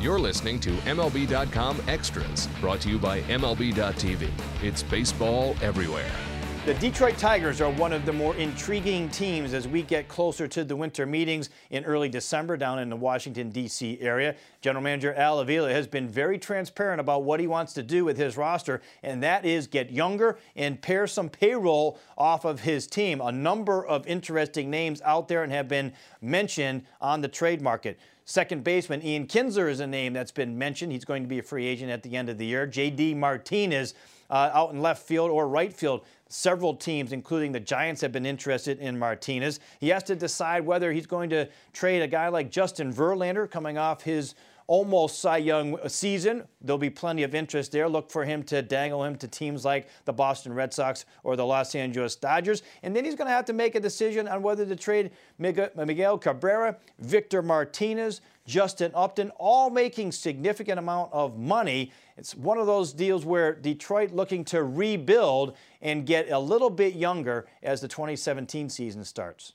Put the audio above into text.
You're listening to MLB.com Extras, brought to you by MLB.tv. It's baseball everywhere. The Detroit Tigers are one of the more intriguing teams as we get closer to the winter meetings in early December down in the Washington, D.C. area. General Manager Al Avila has been very transparent about what he wants to do with his roster, and that is get younger and pare some payroll off of his team. A number of interesting names out there and have been mentioned on the trade market. Second baseman Ian Kinsler is a name that's been mentioned. He's going to be a free agent at the end of the year. J.D. Martinez uh, out in left field or right field. Several teams, including the Giants, have been interested in Martinez. He has to decide whether he's going to trade a guy like Justin Verlander coming off his almost Cy Young season. There'll be plenty of interest there. Look for him to dangle him to teams like the Boston Red Sox or the Los Angeles Dodgers. And then he's going to have to make a decision on whether to trade Miguel Cabrera, Victor Martinez, Justin Upton, all making significant amount of money. It's one of those deals where Detroit looking to rebuild and get a little bit younger as the 2017 season starts.